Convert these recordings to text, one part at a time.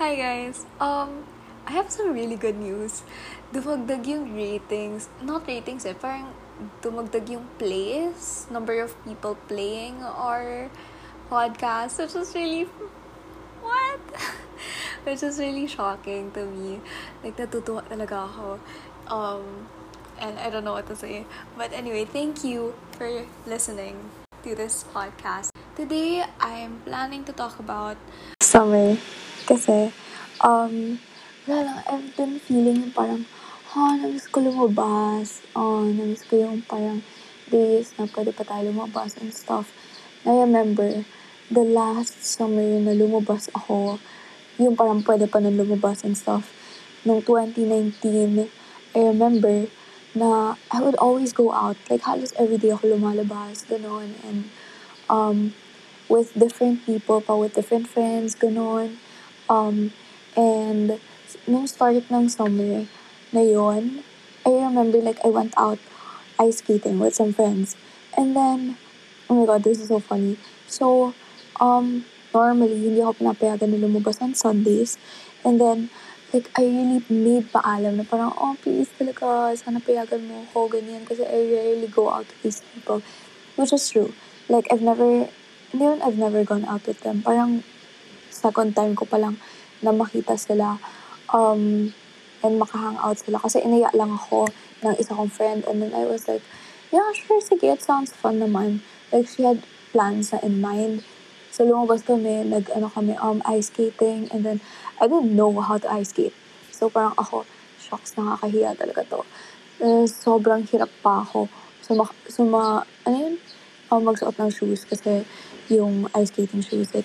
Hi guys. Um, I have some really good news. Dumagdag yung ratings. Not ratings eh, parang dumagdag yung plays, number of people playing our podcast, which is really, what? which was really shocking to me. Like, natutuwa talaga ako. Um, and I don't know what to say. But anyway, thank you for listening to this podcast. Today, I'm planning to talk about summer. Kasi, um, wala lang, I've been feeling yung parang, ha, namiss ko lumabas. Oh, namiss ko yung parang days na pwede pa tayo lumabas and stuff. I remember, the last summer na lumabas ako, yung parang pwede pa nang lumabas and stuff. Nung 2019, I remember na I would always go out. Like, halos everyday ako lumalabas, gano'n. And, um, with different people pa, with different friends, gano'n. Um, and, nung start ng summer na yun, I remember, like, I went out ice skating with some friends. And then, oh my god, this is so funny. So, um, normally, hindi ako pinapayagan na lumabas on Sundays. And then, like, I really made paalam na parang, oh, please talaga, sana payagan mo ako, ganyan. Kasi I rarely go out with these people. Which is true. Like, I've never, hindi I've never gone out with them. Parang, second time ko palang na makita sila. Um, and makahang out sila. Kasi inaya lang ako ng isa kong friend. And then I was like, yeah, sure, sige, it sounds fun naman. Like, she had plans na in mind. So, lumabas kami, nag, ano kami, um, ice skating. And then, I didn't know how to ice skate. So, parang ako, shocks, nakakahiya talaga to. Uh, sobrang hirap pa ako. Suma, suma, ano yun? Um, magsuot ng shoes kasi yung ice skating shoes, it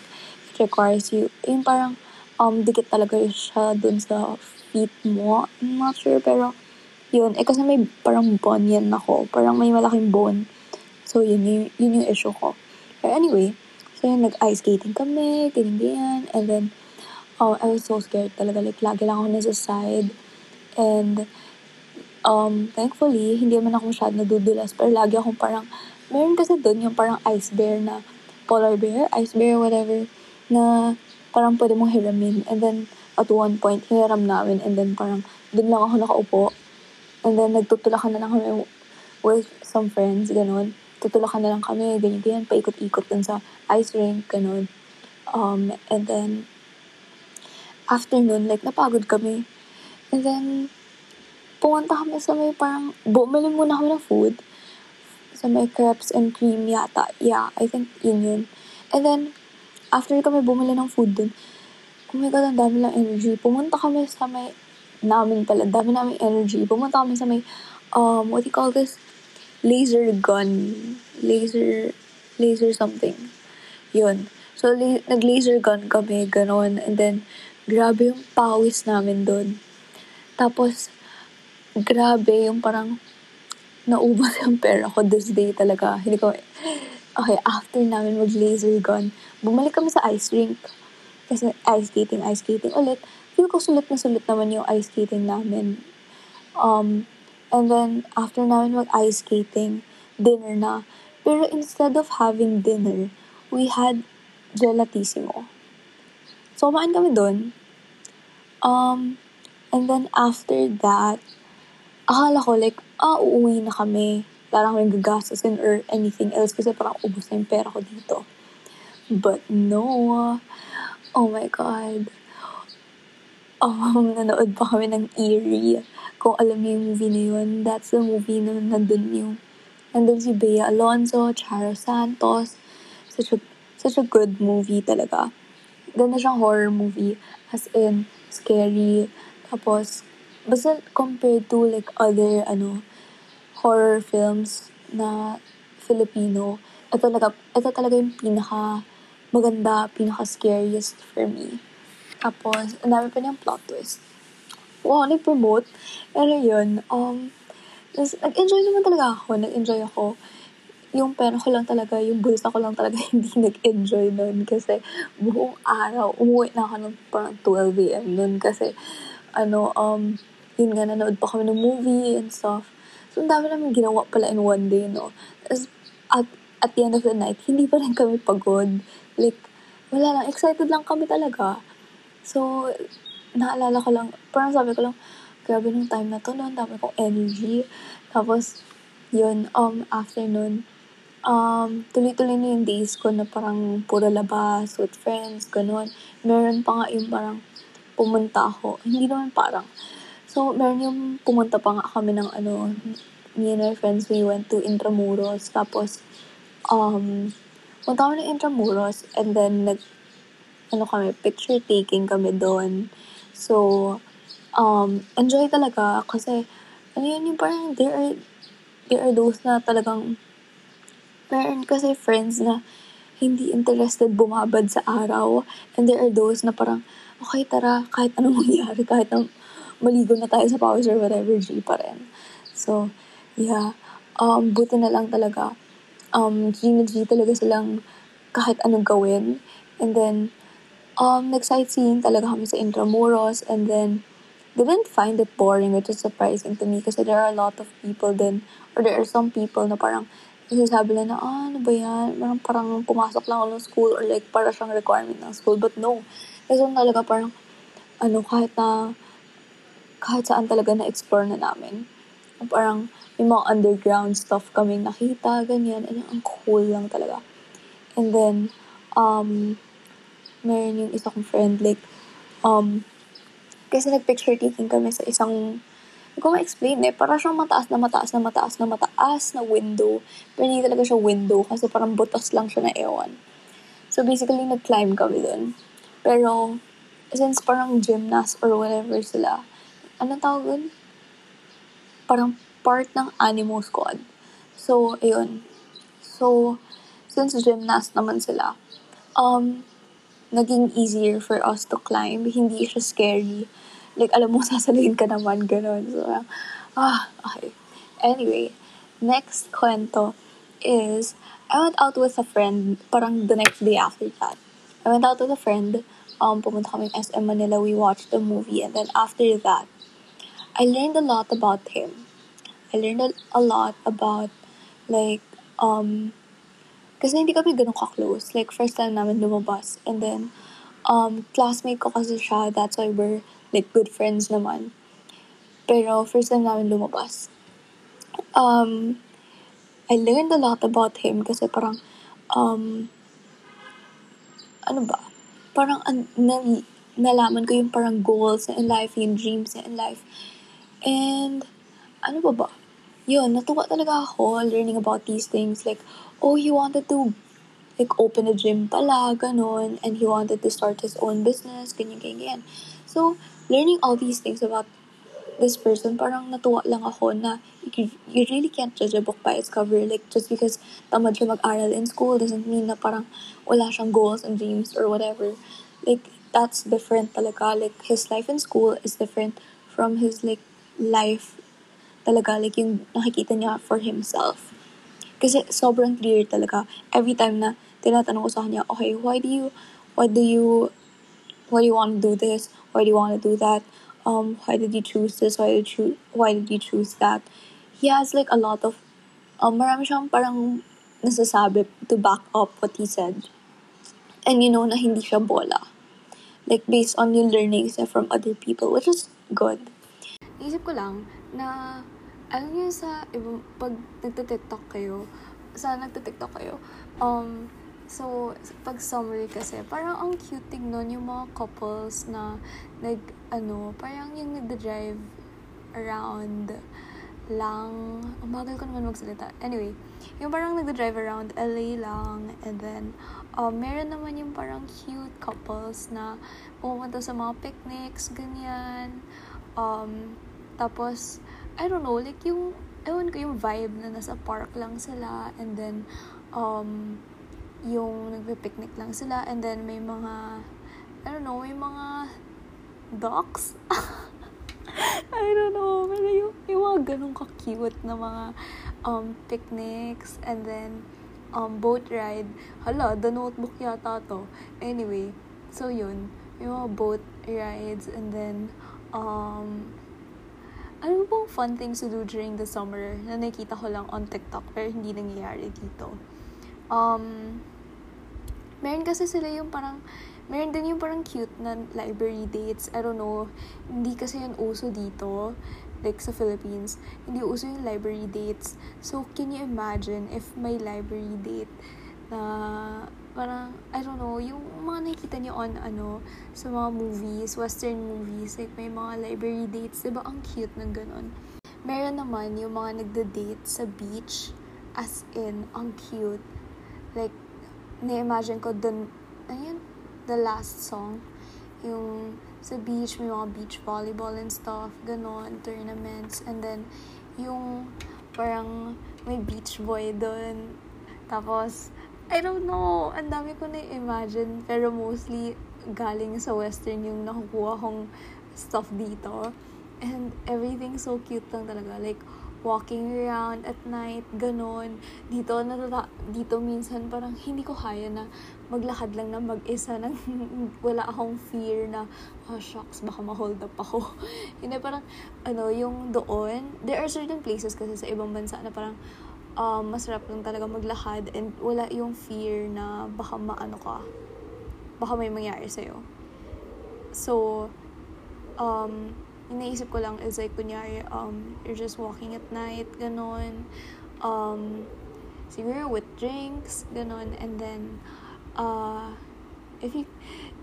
requires you, yung parang, um, dikit talaga siya dun sa feet mo. I'm not sure, pero, yun. Eh, kasi may parang bone yan ako. Parang may malaking bone. So, yun, yun, yun yung issue ko. But anyway, so yun, nag-ice skating kami, tinigyan, and then, oh, I was so scared talaga. Like, lagi lang ako nasa side. And, um, thankfully, hindi naman ako masyado nadudulas. Pero lagi akong parang, meron kasi doon yung parang ice bear na, polar bear, ice bear, whatever, na parang pwede mong hiramin. And then, at one point, hiniram namin. And then, parang, doon lang ako nakaupo. And then, nagtutulakan na lang kami with some friends, ganun. Tutulakan na lang kami, ganyan-ganyan, paikot-ikot dun sa ice rink, ganun. Um, and then, afternoon, like, napagod kami. And then, pumunta kami sa may parang, bumili muna kami ng food. Sa may crepes and cream yata. Yeah, I think yun yun. And then, after kami bumili ng food dun, oh my God, ang dami lang energy. Pumunta kami sa may, namin pala, dami namin energy. Pumunta kami sa may, um, what do you call this? Laser gun. Laser, laser something. Yun. So, la- nag-laser gun kami, ganon. And then, grabe yung pawis namin doon. Tapos, grabe yung parang naubos yung pera ko this day talaga. Hindi ko, okay, after namin mag-laser gun, bumalik kami sa ice rink. Kasi ice skating, ice skating ulit. Feel ko sulit na sulit naman yung ice skating namin. Um, and then, after namin mag-ice skating, dinner na. Pero instead of having dinner, we had gelatissimo. So, kumain kami doon. Um, and then after that, akala ko like, ah, uuwi na kami. Wala kami gagastusin or anything else kasi parang ubos na yung pera ko dito. But no. Oh my God. Um, nanood pa kami ng Eerie. Kung alam niyo yung movie na yun, that's the movie na nandun yung, nandun si Bea Alonzo, Charo Santos. Such a, such a good movie talaga ganda siyang horror movie. As in, scary. Tapos, basta compared to like other, ano, horror films na Filipino, ito talaga, ito talaga yung pinaka maganda, pinaka scariest for me. Tapos, ang dami pa niyang plot twist. Wow, nag-promote. Pero yun, um, nag-enjoy naman talaga ako. Nag-enjoy ako yung pera ko lang talaga, yung bulsa ko lang talaga hindi nag-enjoy nun kasi buong araw, umuwi na ako ng parang 12 a.m. nun kasi ano, um, yun nga, nanood pa kami ng movie and stuff. So, ang dami namin ginawa pala in one day, no? As, at, at the end of the night, hindi pa rin kami pagod. Like, wala lang, excited lang kami talaga. So, naalala ko lang, parang sabi ko lang, grabe nung time na to, no? dami kong energy. Tapos, yun, um, after nun, um, tuloy-tuloy na yung days ko na parang puro labas with friends, ganun. Meron pa nga yung parang pumunta ako. Hindi naman parang. So, meron yung pumunta pa nga kami ng ano, me and my friends, we went to Intramuros. Tapos, um, punta kami ng Intramuros and then nag, ano kami, picture taking kami doon. So, um, enjoy talaga kasi, ano yun yung parang there are, there are those na talagang, meron kasi friends na hindi interested bumabad sa araw. And there are those na parang, okay, tara, kahit anong mangyari, kahit na maligo na tayo sa pause or whatever, G pa rin. So, yeah. Um, buti na lang talaga. Um, G na G talaga silang kahit anong gawin. And then, um, nag-sightseeing talaga kami sa Intramuros. And then, didn't find it boring, which is surprising to me kasi there are a lot of people then, or there are some people na parang sabi nila na, ah, ano ba yan? Parang, parang pumasok lang ako ng school or like para siyang requirement ng school. But no, kasi talaga parang, ano, kahit na, kahit saan talaga na-explore na namin. Parang, may mga underground stuff kaming nakita, ganyan. And ang cool lang talaga. And then, um, meron yung isa kong friend, like, um, kasi nag-picture taking kami sa isang, hindi ko ma-explain eh, para siyang mataas na mataas na mataas na mataas na window. Pero hindi talaga siya window kasi parang butas lang siya na ewan. So basically, nag-climb kami dun. Pero, since parang gymnast or whatever sila, anong tawag dun? Parang part ng Animo Squad. So, ayun. So, since gymnast naman sila, um, naging easier for us to climb. Hindi siya scary. Like, alam mo, sasaluhin ka naman, ganun. So, ah, okay. Anyway, next kwento is, I went out with a friend, parang the next day after that. I went out with a friend, um, pumunta kami SM Manila, we watched the movie, and then after that, I learned a lot about him. I learned a, lot about, like, um, kasi hindi kami ganun ka-close. Like, first time namin lumabas. And then, um, classmate ko kasi siya, that's why we're, like, good friends naman. Pero, first time namin lumabas. Um, I learned a lot about him kasi parang, um, ano ba? Parang, an, na, nalaman ko yung parang goals in life, yung dreams in life. And, ano ba ba? Yun, natuwa talaga ako learning about these things. Like, oh, he wanted to like open a gym pala, ganon, and he wanted to start his own business, ganyan, ganyan. So, learning all these things about this person, parang natuwa lang ako na you, you really can't judge a book by its cover. Like, just because tamad siya mag-aral in school doesn't mean na parang wala siyang goals and dreams or whatever. Like, that's different talaga. Like, his life in school is different from his, like, life talaga. Like, yung nakikita niya for himself. Kasi sobrang clear talaga. Every time na tinatanong ko sa kanya, okay, why do you, why do you, why do you want to do this? Why do you want to do that? um, why did you choose this? Why did you why did you choose that? He has like a lot of um, marami siyang parang nasasabi to back up what he said. And you know na hindi siya bola. Like based on yung learnings from other people, which is good. Isip ko lang na alam niyo sa ibang pag nagte-TikTok kayo, sa nagte-TikTok kayo, um, So, pag summer kasi, parang ang cute tignon yung mga couples na nag, ano, parang yung nagda-drive around lang. Ang bagal ko naman magsalita. Anyway, yung parang nagda-drive around LA lang. And then, um, meron naman yung parang cute couples na pumunta sa mga picnics, ganyan. Um, tapos, I don't know, like yung, ewan ko yung vibe na nasa park lang sila. And then, um, yung nagpe-picnic lang sila and then may mga I don't know, may mga ducks. I don't know, pero yung, yung mga ganun ka-cute na mga um, picnics and then um, boat ride. Hala, the notebook yata to. Anyway, so yun, yung mga boat rides and then um, ano bang fun things to do during the summer na nakita ko lang on TikTok pero hindi nangyayari dito? Um, meron kasi sila yung parang Meron din yung parang cute na library dates. I don't know. Hindi kasi yun uso dito. Like sa Philippines. Hindi uso yung library dates. So, can you imagine if may library date na parang, I don't know, yung mga nakikita niyo on, ano, sa mga movies, western movies, like may mga library dates, diba? Ang cute ng ganon. Meron naman yung mga nagda-date sa beach, as in, ang cute. Like, na-imagine ko dun, ayun, the last song. Yung sa beach, may mga beach volleyball and stuff, ganon, tournaments. And then, yung parang may beach boy doon. Tapos, I don't know, ang dami ko na-imagine. Pero mostly, galing sa western yung nakukuha kong stuff dito. And everything so cute lang talaga. Like, walking around at night, ganon. Dito, natata- dito minsan parang hindi ko kaya na maglakad lang na mag-isa nang wala akong fear na, oh shucks, baka ma-hold up ako. hindi, parang, ano, yung doon, there are certain places kasi sa ibang bansa na parang, um, masarap lang talaga maglakad and wala yung fear na baka maano ka, baka may mangyari sa'yo. So, um, yung naisip ko lang is like, kunyari, um, you're just walking at night, ganon. Um, siguro with drinks, ganon. And then, uh, if you,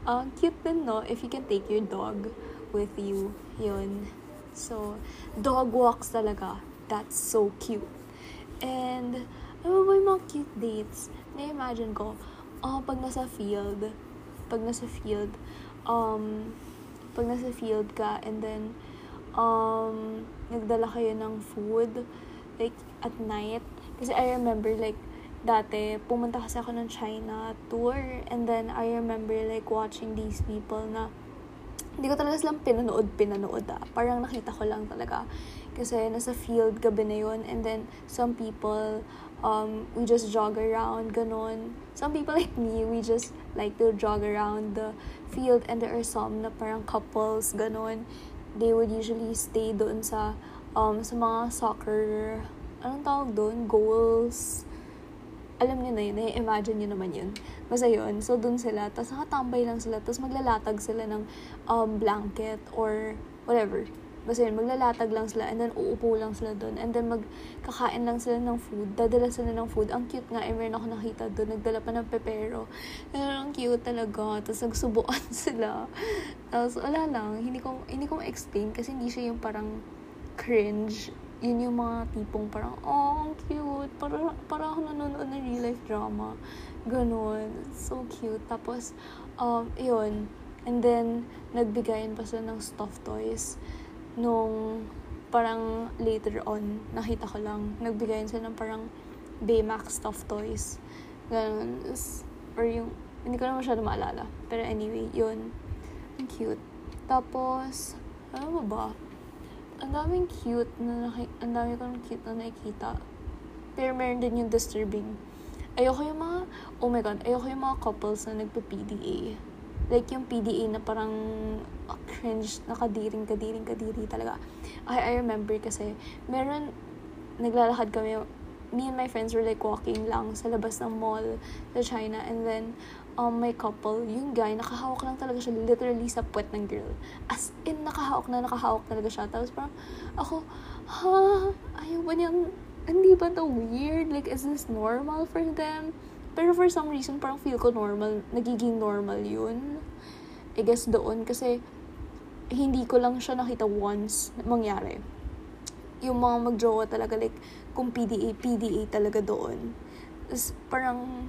uh, cute din, no? If you can take your dog with you, yun. So, dog walks talaga. That's so cute. And, ano ba yung mga cute dates? Na-imagine ko, oh, pag nasa field, pag nasa field, um, pag nasa field ka and then um nagdala kayo ng food like at night kasi I remember like dati pumunta kasi ako ng China tour and then I remember like watching these people na hindi ko talaga silang pinanood, pinanood ah. Parang nakita ko lang talaga. Kasi nasa field gabi na yun. And then, some people, um, we just jog around, ganon. Some people like me, we just like to jog around the field. And there are some na parang couples, ganon. They would usually stay doon sa, um, sa mga soccer, anong tawag doon? Goals alam niyo na yun, i-imagine niyo naman yun. Basta yun, so dun sila, tapos nakatambay lang sila, tapos maglalatag sila ng um, blanket or whatever. Basta yun, maglalatag lang sila and then uupo lang sila doon. And then magkakain lang sila ng food. Dadala sila ng food. Ang cute nga, eh, meron ako nakita doon. Nagdala pa ng pepero. And ang cute talaga. Tapos nagsubuan sila. Tapos wala lang. Hindi ko, hindi ko ma-explain kasi hindi siya yung parang cringe yun yung mga tipong parang, oh, ang cute. Para, para ako nanonood ng real life drama. Ganon. So cute. Tapos, um, yun. And then, nagbigayan pa sila ng stuffed toys. Nung, parang later on, nakita ko lang, nagbigayan sila ng parang Baymax stuffed toys. Ganon. Or yung, hindi ko na masyado maalala. Pero anyway, yun. Ang cute. Tapos, ano ba ba? ang daming cute na naki, ang dami kong cute na nakikita. Pero meron din yung disturbing. Ayoko yung mga, oh my god, ayoko yung mga couples na nagpa-PDA. Like yung PDA na parang cringe, nakadiring, kadiring, kadiri talaga. I, I remember kasi, meron, naglalakad kami, me and my friends were like walking lang sa labas ng mall sa China and then um, may couple, yung guy, nakahawak lang talaga siya literally sa puwet ng girl. As in, nakahawak na nakahawak talaga siya. Tapos parang, ako, ha, ayaw ba niyang, hindi ba to weird? Like, is this normal for them? Pero for some reason, parang feel ko normal, nagiging normal yun. I guess doon, kasi hindi ko lang siya nakita once mangyari. Yung mga mag-jowa talaga, like, kung PDA, PDA talaga doon. Tapos parang,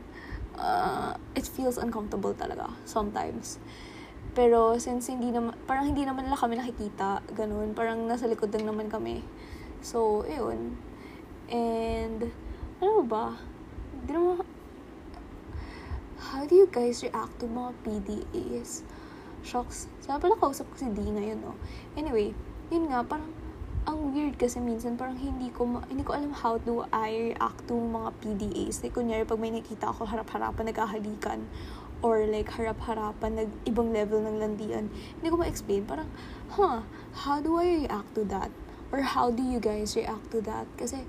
uh, it feels uncomfortable talaga sometimes. Pero since hindi naman, parang hindi naman nila kami nakikita, ganun, parang nasa likod lang naman kami. So, ayun. And, ano ba? Hindi naman, how do you guys react to mga PDAs? Shocks. Sana pala kausap ko si D ngayon, no? Anyway, yun nga, parang, ang weird kasi minsan parang hindi ko ma- hindi ko alam how do I react to mga PDAs. Like, kunyari, pag may nakita ako harap-harapan, nagkahalikan, or like harap-harapan, nag ibang level ng landian, hindi ko ma-explain. Parang, huh, how do I react to that? Or how do you guys react to that? Kasi,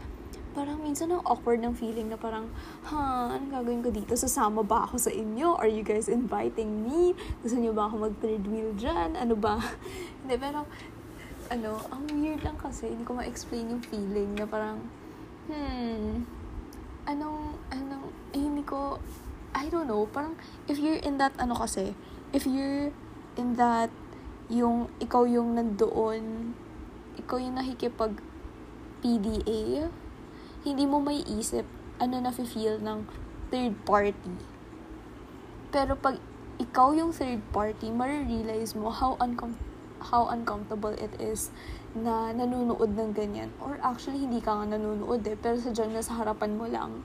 parang minsan ang awkward ng feeling na parang, ha, anong gagawin ko dito? Sasama ba ako sa inyo? Are you guys inviting me? Gusto niyo ba ako mag-third wheel dyan? Ano ba? Hindi, pero, ano, ang weird lang kasi, hindi ko ma-explain yung feeling na parang, hmm, anong, anong, eh, hindi ko, I don't know, parang, if you're in that, ano kasi, if you're in that, yung, ikaw yung nandoon, ikaw yung nakikipag PDA, hindi mo may isip ano na feel ng third party. Pero pag ikaw yung third party, marirealize mo how, uncom- how uncomfortable it is na nanonood ng ganyan. Or actually, hindi ka nga nanonood eh, pero sa dyan, nasa harapan mo lang.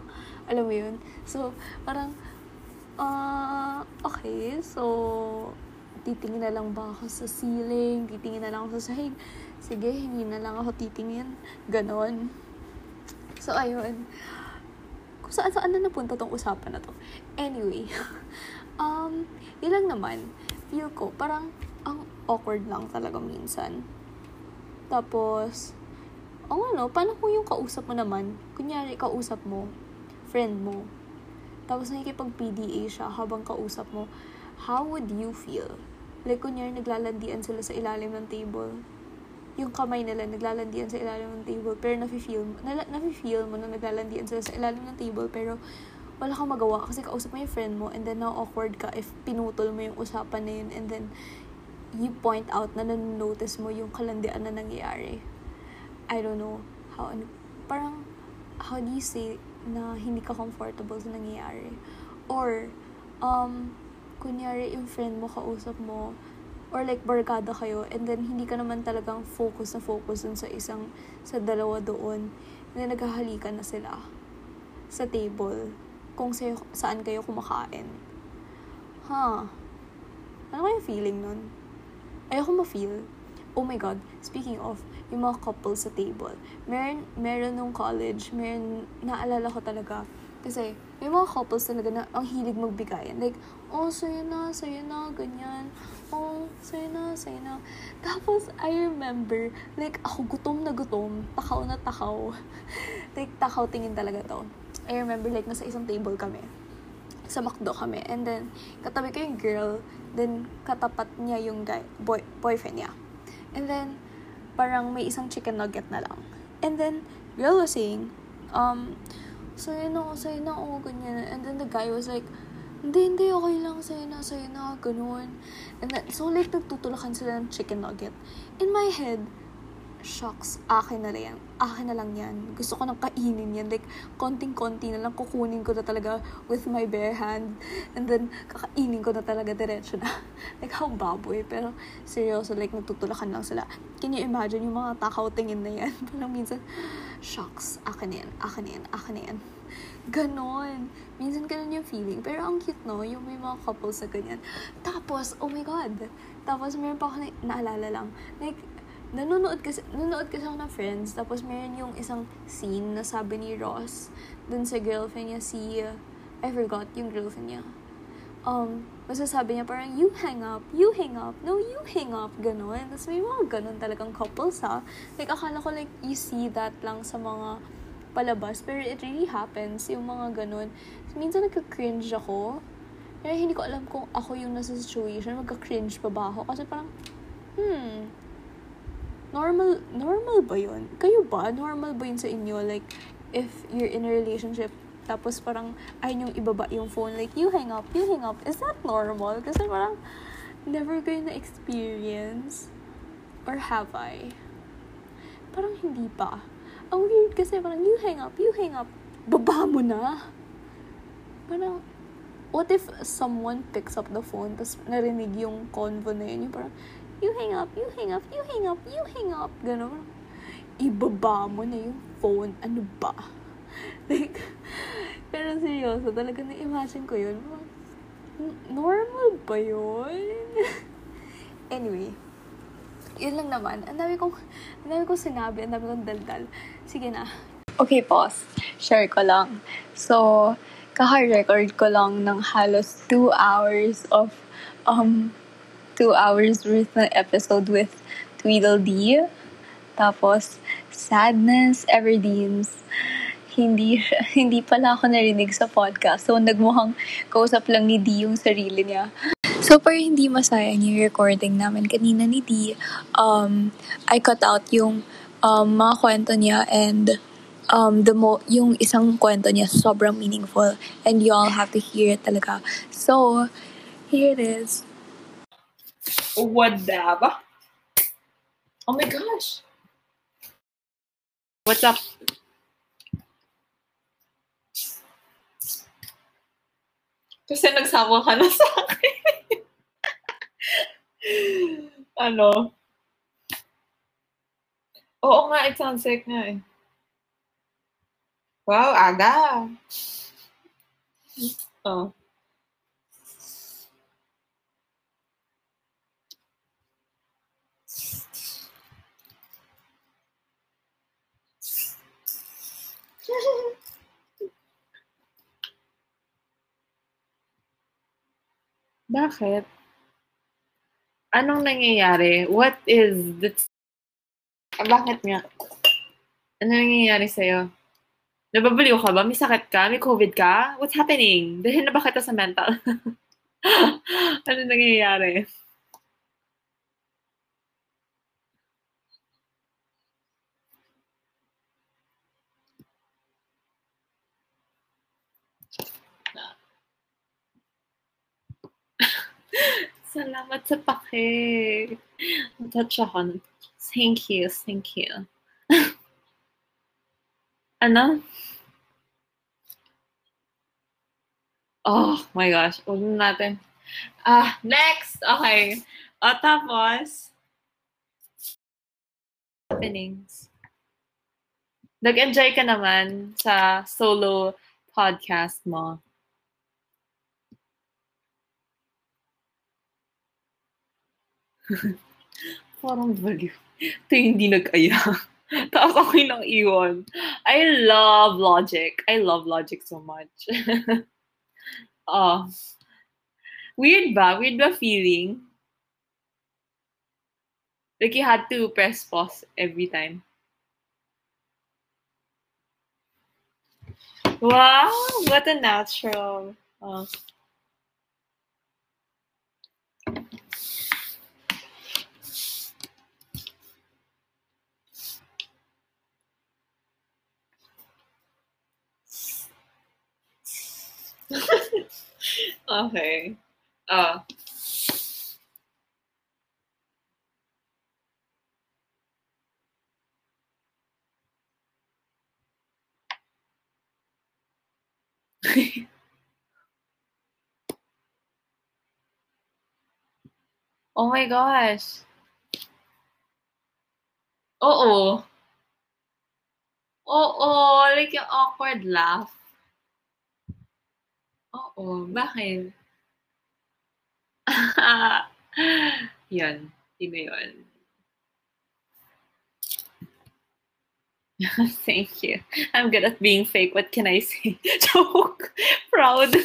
Alam mo yun? So, parang, uh, okay, so, titingin na lang ba ako sa ceiling? Titingin na lang ako sa sahig? Sige, hindi na lang ako titingin. Ganon. So, ayun. Kung saan saan na napunta tong usapan na to. Anyway, um, yun lang naman. Feel ko, parang ang awkward lang talaga minsan. Tapos, ang ano, paano kung yung kausap mo naman, kunyari kausap mo, friend mo, tapos nakikipag-PDA siya habang kausap mo, how would you feel? Like, kunyari naglalandian sila sa ilalim ng table yung kamay nila naglalandian sa ilalim ng table pero nafe-feel mo, na, nafe-feel mo na naglalandian sila sa ilalim ng table pero wala kang magawa kasi kausap mo yung friend mo and then na awkward ka if pinutol mo yung usapan na yun and then you point out na nanonotice mo yung kalandian na nangyayari. I don't know how, parang, how do you say na hindi ka comfortable sa nangyayari? Or, um, kunyari yung friend mo kausap mo, or like barkada kayo and then hindi ka naman talagang focus na focus dun sa isang sa dalawa doon. And then naghahalikan na sila sa table kung sa, saan kayo kumakain. Ha huh. ano kaya feeling nun? Ayoko ma-feel. Oh my god speaking of yung mga couple sa table. Meron meron nung college meron naalala ko talaga. Kasi may mga couples talaga na ang hilig magbigayan like oh sa'yo na sa'yo na ganyan oh, sa'yo na, sa'yo na. Tapos, I remember, like, ako gutom na gutom, takaw na takaw. like, takaw tingin talaga to. I remember, like, nasa isang table kami. Sa McDo kami. And then, katabi ko yung girl, then, katapat niya yung guy, boy, boyfriend niya. And then, parang may isang chicken nugget na lang. And then, girl was saying, um, sa'yo na, sa'yo na, oh, ganyan. And then, the guy was like, hindi, hindi, okay lang, sa'yo na, sa'yo na, ganun. And then, so like, nagtutulakan sila ng chicken nugget. In my head, shucks, akin na lang yan. Akin na lang yan. Gusto ko nang kainin yan. Like, konting-konti na lang kukunin ko na talaga with my bare hand. And then, kakainin ko na talaga diretso na. like, how baboy. Pero, seryoso, like, nagtutulakan lang sila. Can you imagine yung mga takaw tingin na yan? Parang minsan, shucks, akin na yan, akin na yan, akin na yan. Ganon. Minsan ganun yung feeling. Pero ang cute, no? Yung may mga couples na ganyan. Tapos, oh my God. Tapos, meron pa ako na, naalala lang. Like, nanonood kasi, nanonood kasi ako ng Friends. Tapos, meron yung isang scene na sabi ni Ross dun sa girlfriend niya, si, uh, I forgot yung girlfriend niya. Um, basta sabi niya parang, you hang up, you hang up, no, you hang up, ganun. Tapos may mga ganun talagang couples, ha? Like, akala ko like, you see that lang sa mga palabas. Pero it really happens, yung mga ganun. Minsan nagka-cringe ako. Pero hindi ko alam kung ako yung nasa situation, magka-cringe pa ba ako. Kasi parang, hmm, normal, normal ba yun? Kayo ba? Normal ba yun sa inyo? Like, if you're in a relationship, tapos parang, ay yung ibaba yung phone, like, you hang up, you hang up. Is that normal? Kasi parang, never ko na experience. Or have I? Parang hindi pa. Ang weird kasi parang, you hang up, you hang up. Baba mo na. Parang, what if someone picks up the phone tapos narinig yung convo na yun, yung parang, you hang up, you hang up, you hang up, you hang up, gano'n. Ibaba mo na yung phone, ano ba? like, pero seryoso, talaga na-imagine ko yun. Normal ba yun? anyway, yun lang naman. Ang dami kong, ang dami kong sinabi, ang dami kong daldal. Sige na. Okay, pause. Share ko lang. So, kaka-record ko lang ng halos 2 hours of, um, 2 hours worth ng episode with Tweedledee. Tapos, Sadness, Everdeens. hindi hindi pala ako narinig sa podcast. So, nagmukhang kausap lang ni D yung sarili niya. So, para hindi masayang yung recording namin kanina ni D, um, I cut out yung um, mga kwento niya and um, the mo yung isang kwento niya sobrang meaningful and you all have to hear it talaga. So, here it is. The? Oh my gosh. What's up? Kasi nagsawa ka na sa akin. ano? Oo nga, it sounds like nga eh. Wow, aga. Oh. Bakit? Anong nangyayari? What is the... Ah, bakit nga? Ano nangyayari sa'yo? Nababaliw ka ba? May sakit ka? May COVID ka? What's happening? Dahil na ba kita sa mental? ano nangyayari? Salamat sa pake. Touch ako. Thank you, thank you. ano? Oh my gosh. Huwag na natin. Ah, next! Okay. O, tapos, happenings. Nag-enjoy ka naman sa solo podcast mo. Parang baliw. Ito hindi nag-aya. Tapos ako yung nang iwan. I love logic. I love logic so much. oh. Weird ba? Weird ba feeling? Like you had to press pause every time. Wow, what a natural. Oh. Okay. Uh. oh my gosh. oh Oo. Oo, like yung awkward laugh. Oo, bakit? Yun, sino yun? Thank you. I'm good at being fake. What can I say? Joke. Proud.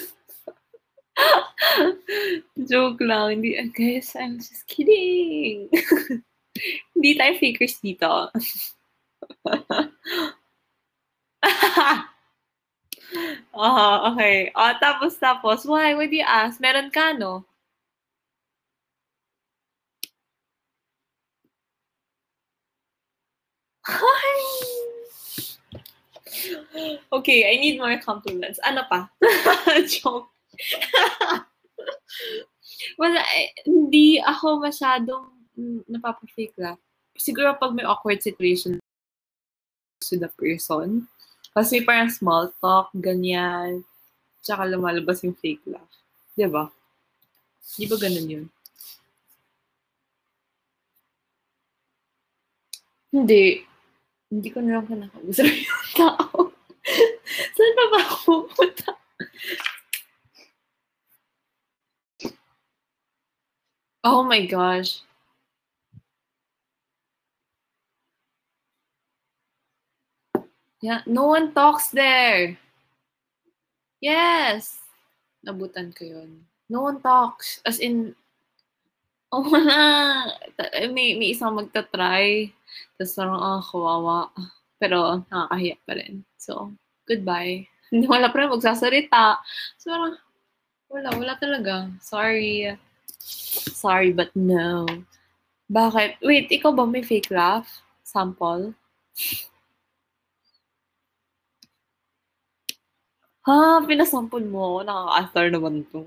Joke lang. Hindi, guess I'm just kidding. Hindi tayo fakers dito. Oh, okay. Oh, tapos, tapos. Why? Why do you ask? Meron ka, no? Hi! Okay, I need more compliments. Ano pa? Joke. Wala, eh, hindi ako masyadong napapa-fake laugh. Siguro pag may awkward situation to the person, kasi parang small talk, ganyan, tsaka lumalabas yung fake laugh. Di ba? Di ba ganun yun? Hindi. Hindi ko na lang kinakausap yung tao. Saan pa ba ako pupunta? Oh my gosh. Yeah, no one talks there. Yes. Nabutan ko yun. No one talks. As in, oh, wala. May, may isang magta-try. Tapos parang, ah, oh, kawawa. Pero, nakakahiya pa rin. So, goodbye. Hindi wala pa rin magsasalita. So, parang, wala, wala talaga. Sorry. Sorry, but no. Bakit? Wait, ikaw ba may fake laugh? Sample? Ha, pinasample mo. Nakaka-after naman to.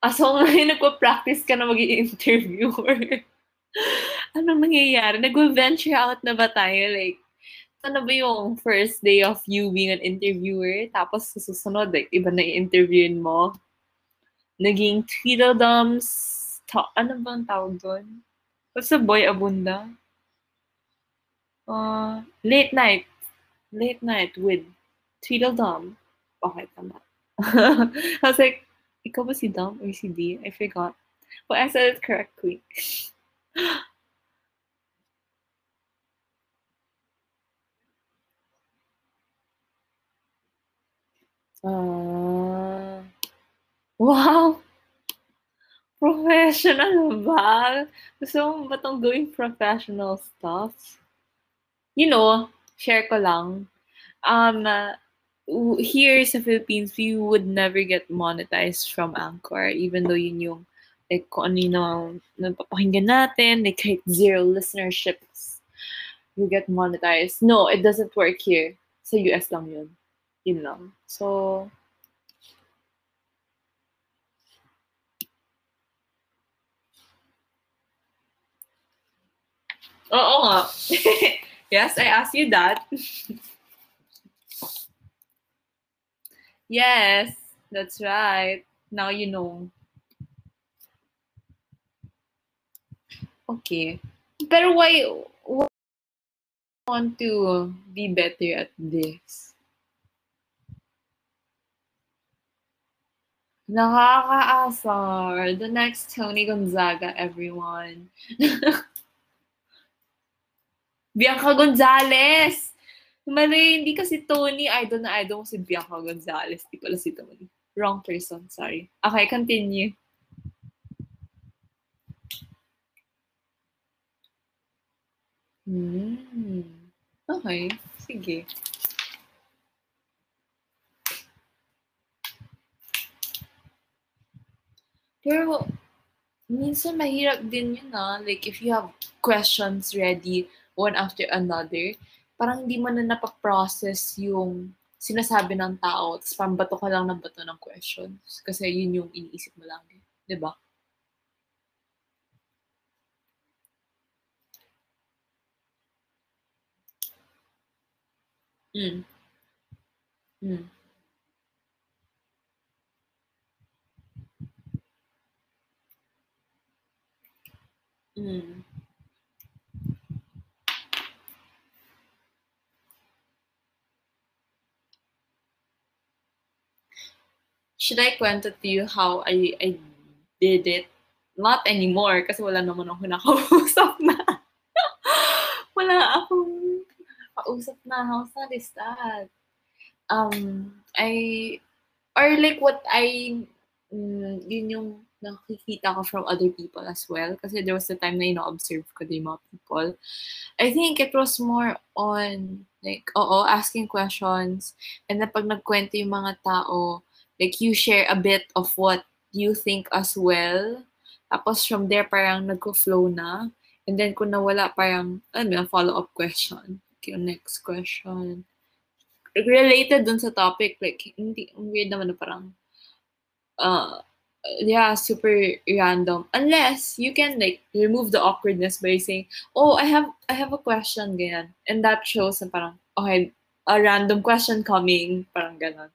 Ah, so ngayon nagpa-practice ka na maging interviewer. Anong nangyayari? Nag-venture out na ba tayo? Like, ano ba yung first day of you being an interviewer? Tapos susunod, like, iba na i-interviewin mo? Naging Tweedledums, ta- ano bang tawag doon? What's the boy abunda? Uh, late night. Late night with Tweedledum. Okay, tama. I was like, ikaw ba si Dom or si D? I forgot. But I said it correctly. Ah. wow! Professional ba? Gusto mo ba itong gawing professional stuff? You know, share ko lang. Um, w- here sa Philippines, we would never get monetized from Anchor, even though yun yung like kung ano yung napapakinggan natin, like kahit zero listenerships, you get monetized. No, it doesn't work here. Sa US lang yun. Yun lang. So, Oo nga. yes, I asked you that. yes, that's right. Now you know. Okay. Pero why, why want to be better at this? Nakakaasar. The next Tony Gonzaga, everyone. Bianca Gonzalez! Mali, hindi kasi Tony. Idol na idol mo si Bianca Gonzalez. Di pala si Tony. Wrong person, sorry. Okay, continue. Hmm. Okay, sige. Pero, minsan mahirap din yun ah. Like, if you have questions ready, one after another, parang hindi mo na napaprocess yung sinasabi ng tao, tapos parang bato ka lang ng bato ng questions. Kasi yun yung iniisip mo lang. Di ba? Mm. Mm. Mm. Should I kwento to you how I, I did it? Not anymore, kasi wala naman ako nakausap na. wala akong kausap na. How sad is that? Um, I, or like what I, mm, yun yung nakikita ko from other people as well. Kasi there was a time na ino-observe ko din mga people. I think it was more on, like, oo, asking questions. And then pag nagkwento yung mga tao, like you share a bit of what you think as well. Tapos from there, parang nagko-flow na. And then kung nawala, parang, ano, follow-up question. Okay, next question. Related dun sa topic, like, hindi, weird naman na parang, uh, yeah, super random. Unless you can like remove the awkwardness by saying, "Oh, I have I have a question," ganyan. And that shows na parang, okay, a random question coming, parang ganon.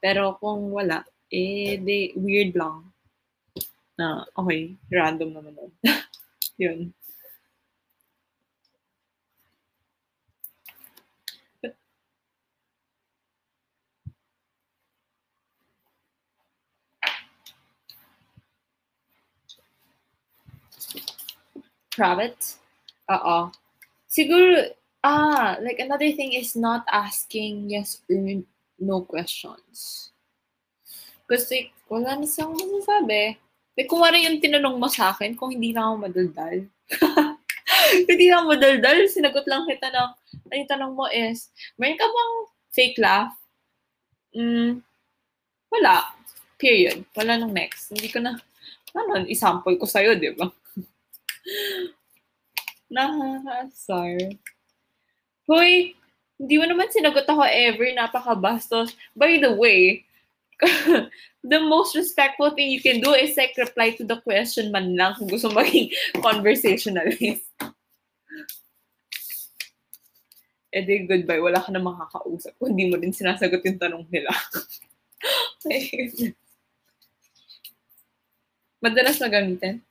Pero kung wala, eh, di, weird lang. Na, okay, random naman nun. Yun. Private? Oo. Siguro, ah, like another thing is not asking yes or no questions. Kasi wala na siyang masasabi. Like, kung wala yung tinanong mo sa akin, kung hindi na ako madaldal. Hindi lang mo daldal, sinagot lang kita ng, ang tanong mo is, meron ka bang fake laugh? Mm, wala. Period. Wala nang next. Hindi ko na, ano, isample ko sa'yo, di ba? Nakakasar. Hoy, hindi mo naman sinagot ako ever. Napakabastos. By the way, the most respectful thing you can do is like reply to the question man lang kung gusto maging conversationalist. Eh di, goodbye. Wala ka na makakausap hindi mo din sinasagot yung tanong nila. Madalas na gamitin?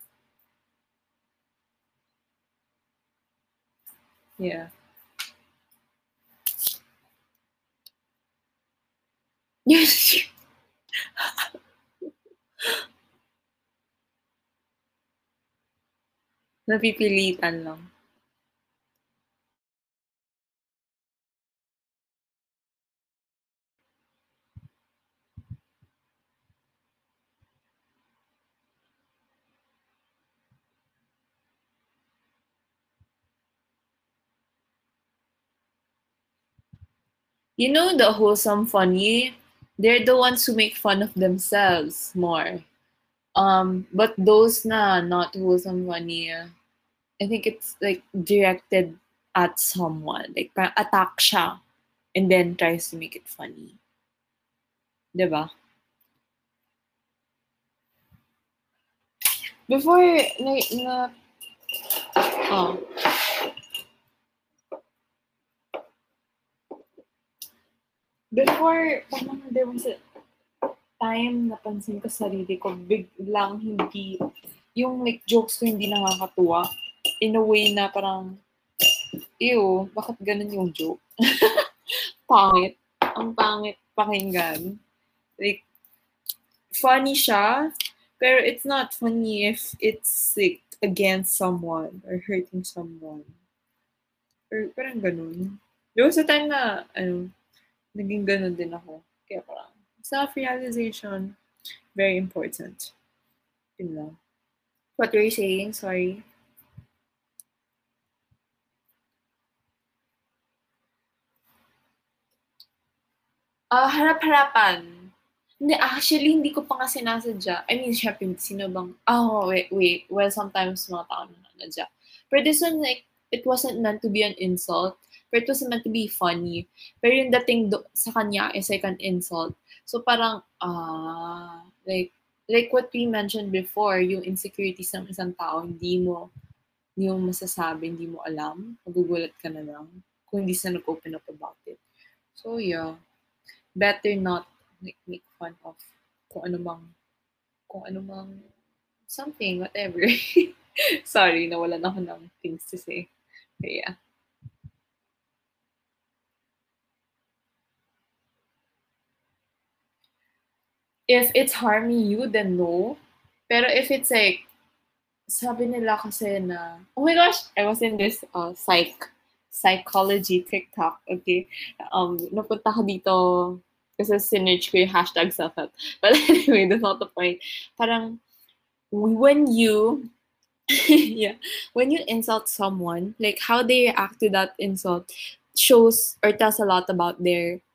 Yeah. Napipilitan lang. You know the wholesome funny? They're the ones who make fun of themselves more. Um, but those na not wholesome funny, I think it's like directed at someone. Like attack siya and then tries to make it funny. Diba? Before, na, na oh. Before, parang there was a time napansin ko sarili ko, biglang hindi, yung like jokes ko hindi nakakatuwa. In a way na parang, ew, bakit ganun yung joke? pangit. Ang pangit pakinggan. Like, funny siya, pero it's not funny if it's like against someone or hurting someone. Or parang ganun. Yung sa time na, ano, naging ganun din ako. Kaya parang, self-realization, very important. Yun lang. What were you saying? Sorry. Ah, uh, harap-harapan. Hindi, actually, hindi ko pa nga sinasadya. I mean, syempre, sino bang, oh, wait, wait. Well, sometimes mga tao na nanadya. But this one, like, it wasn't meant to be an insult. But it was meant to be funny. Pero yung dating do- sa kanya is like an insult. So parang, ah, uh, like, like what we mentioned before, yung insecurities ng isang tao, hindi mo, hindi mo masasabi, hindi mo alam, magugulat ka na lang kung hindi sila nag-open up about it. So yeah, better not like make fun of kung ano mang kung ano mang something, whatever. Sorry, nawalan ako ng things to say. But yeah. If it's harming you, then no. Pero if it's like, sabi nila kasi na, oh my gosh, I was in this uh, psych, psychology TikTok, okay? Um, napunta ko dito kasi sinerge ko yung hashtag self -help. But anyway, that's not the point. Parang, when you, yeah, when you insult someone, like how they react to that insult shows or tells a lot about their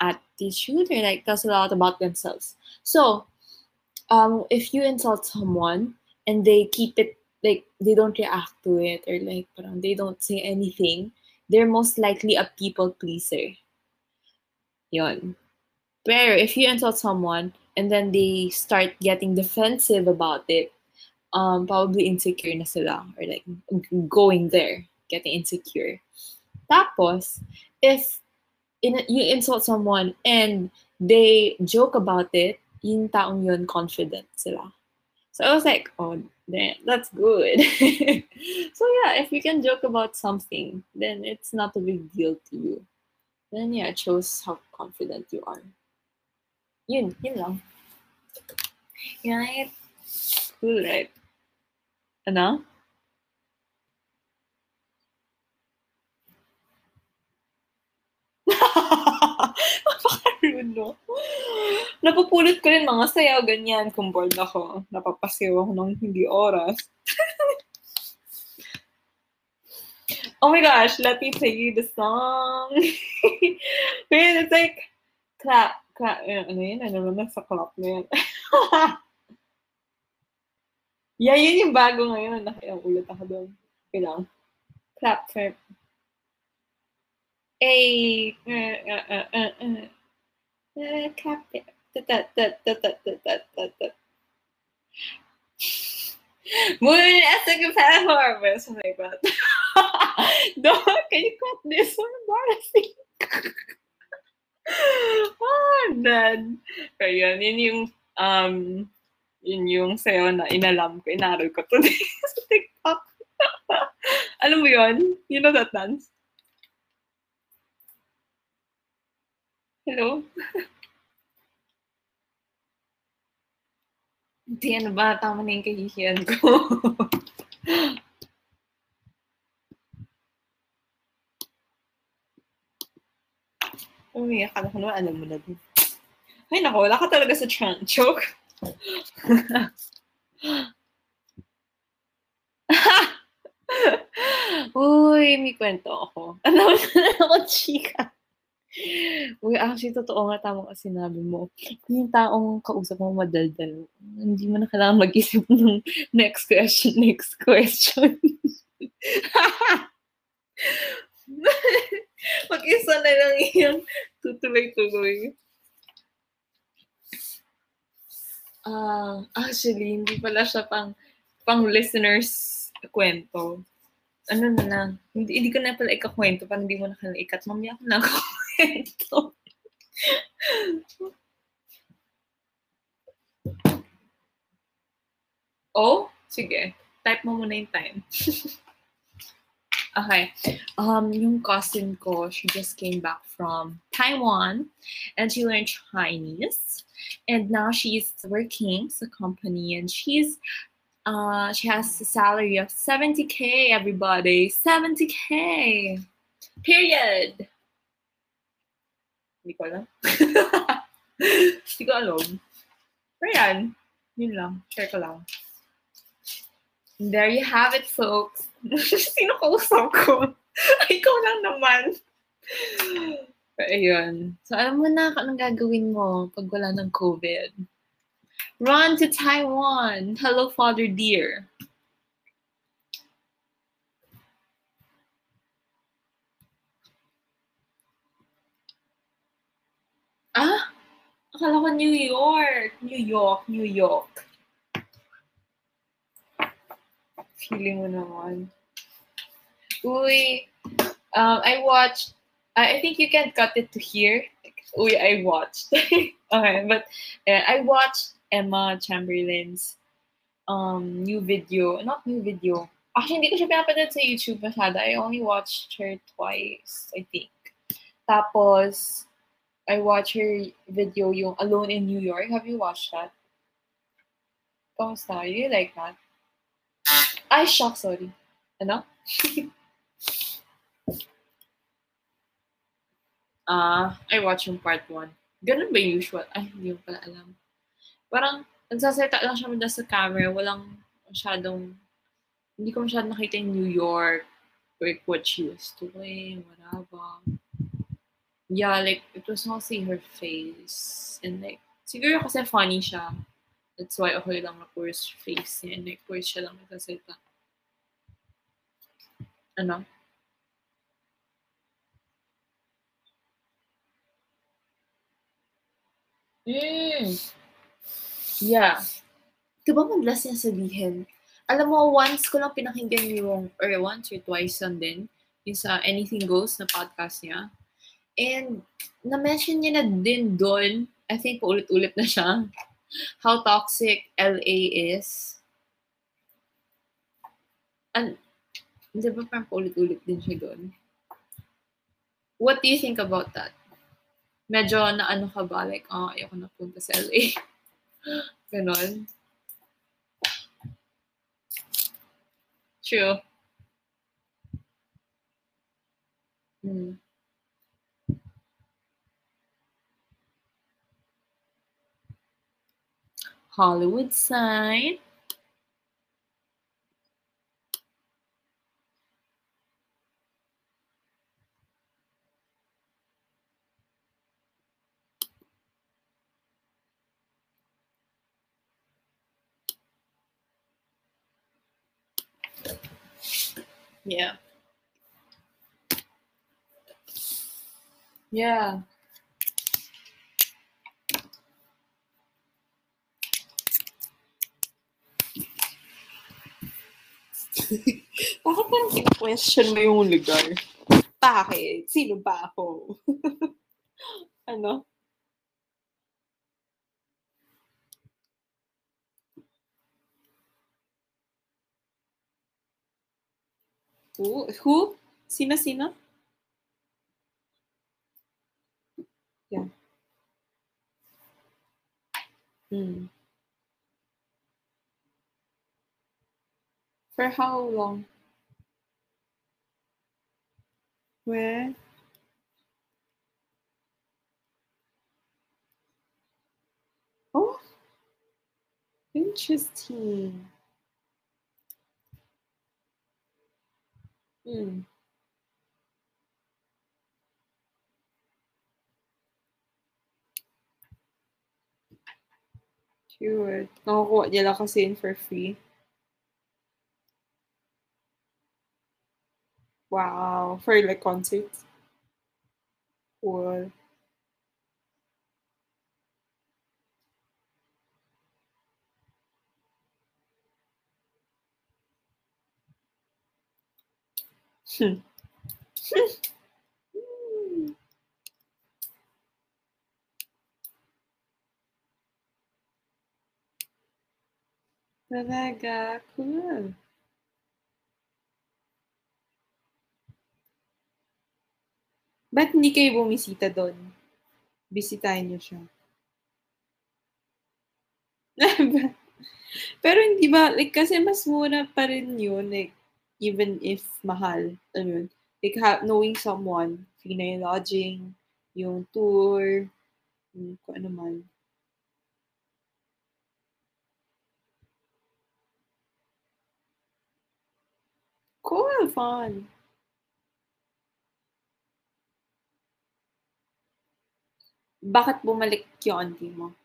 attitude or like tells a lot about themselves. So, um, if you insult someone and they keep it like they don't react to it or like they don't say anything, they're most likely a people pleaser. Yon. Pero if you insult someone and then they start getting defensive about it, um, probably insecure na sila or like going there, getting insecure. Tapos, if in, you insult someone and they joke about it, yung taong yun confident sila. So I was like, oh, damn, that's good. so yeah, if you can joke about something, then it's not a big deal to you. Then yeah, it shows how confident you are. Yun, yun lang. Right? Cool, right? Ano? No? Napupulot ko rin mga sayaw, ganyan. Kung bored ako, napapasayaw ako ng hindi oras. Oh my gosh, let me play you the song. Wait, it's like, clap, clap. Eh, Ano yun? Ano naman sa clap na yan? yeah, yun yung bago ngayon. Nakilang ulit ako doon. Okay lang. Clap for... Hey! Uh, uh, uh, uh, uh the cafe. Moving as a platform or something like that. no, can you cut this? So embarrassing. oh, man. Pero yun, yun yung, um, yun yung sayo na inalam ko, inaral ko today sa TikTok. Alam mo yun? You know that dance? Hello? Hindi, ano ba? Tama na yung kahihiyan ko. Umiyak ka na naman, alam mo na din. Ay, naku, wala ka talaga sa tran- joke. Uy, may kwento ako. Ano na ako, chika. Uy, actually, totoo nga tama ka sinabi mo. Yung taong kausap mo madaldal, hindi mo na kailangan mag-isip ng next question, next question. Mag-isa na lang yung tutuloy-tuloy. Ah, actually, hindi pala siya pang pang listeners kwento. Ano na lang, hindi, hindi ko na pala ikakwento, parang hindi mo na kailangan ikat. Mamaya ko na kwento. oh, sige. Type mo muna yung time. okay. Um, yung cousin ko, she just came back from Taiwan and she learned Chinese. And now she's working sa company and she's uh she has a salary of 70k everybody 70k period hindi ko alam. Hindi ko alam. Pero yan yun lang. Share ko lang. And there you have it folks. Sino kausap ko? Ikaw lang naman. Pero ayun. So alam mo na kung anong gagawin mo pag wala ng COVID. Run to Taiwan. Hello, Father dear. Akala ko New York. New York, New York. Feeling mo naman. Uy, um, I watched, I, think you can cut it to here. Uy, I watched. okay, but uh, I watched Emma Chamberlain's um, new video. Not new video. Actually, hindi ko siya pinapanood sa YouTube masyado. I only watched her twice, I think. Tapos, I watched her video yung Alone in New York. Have you watched that? Kamusta? You like that? Ay, shock, sorry. Ano? Ah, I watched yung part 1. Ganun ba usual? Ay, hindi ko pala alam. Parang, nagsasalita lang siya muna sa camera. Walang masyadong, hindi ko masyadong nakita yung New York, like what she was doing, whatever. Yeah, like, it was mostly her face. And like, siguro kasi funny siya. That's why okay lang na poor face niya. And like, poor siya lang nagsasalita. Ano? Mm. Yeah. Diba madalas niya sabihin? Alam mo, once ko lang pinakinggan yung, or once or twice lang din, yung sa Anything Goes na podcast niya. And, na-mention niya na din doon, I think paulit-ulit na siya, how toxic LA is. And, di ba parang paulit-ulit din siya doon? What do you think about that? Medyo na ano ka ba? Like, oh, ayoko na punta sa LA. Ganon. True. Hmm. Hollywood sign. Yeah. Yeah. Bakit parang question mo yung lugar? Bakit? Sino ba ako? ano? Who? Who? Sino, sino? Yeah. Hmm. For how long? Where? Oh, interesting. Hmm. Cute. Nakukuha niya lang kasi for free. Wow. For like concerts. Cool. Hmm. Talaga. Cool. Ba't hindi kayo bumisita doon? Bisitahin niyo siya. Pero hindi ba, like, kasi mas mura pa rin yun, like, even if mahal, ano yun, like, ha- knowing someone, free yung lodging, yung tour, yung kung ano man. Cool, fun. Bakit bumalik yung auntie mo?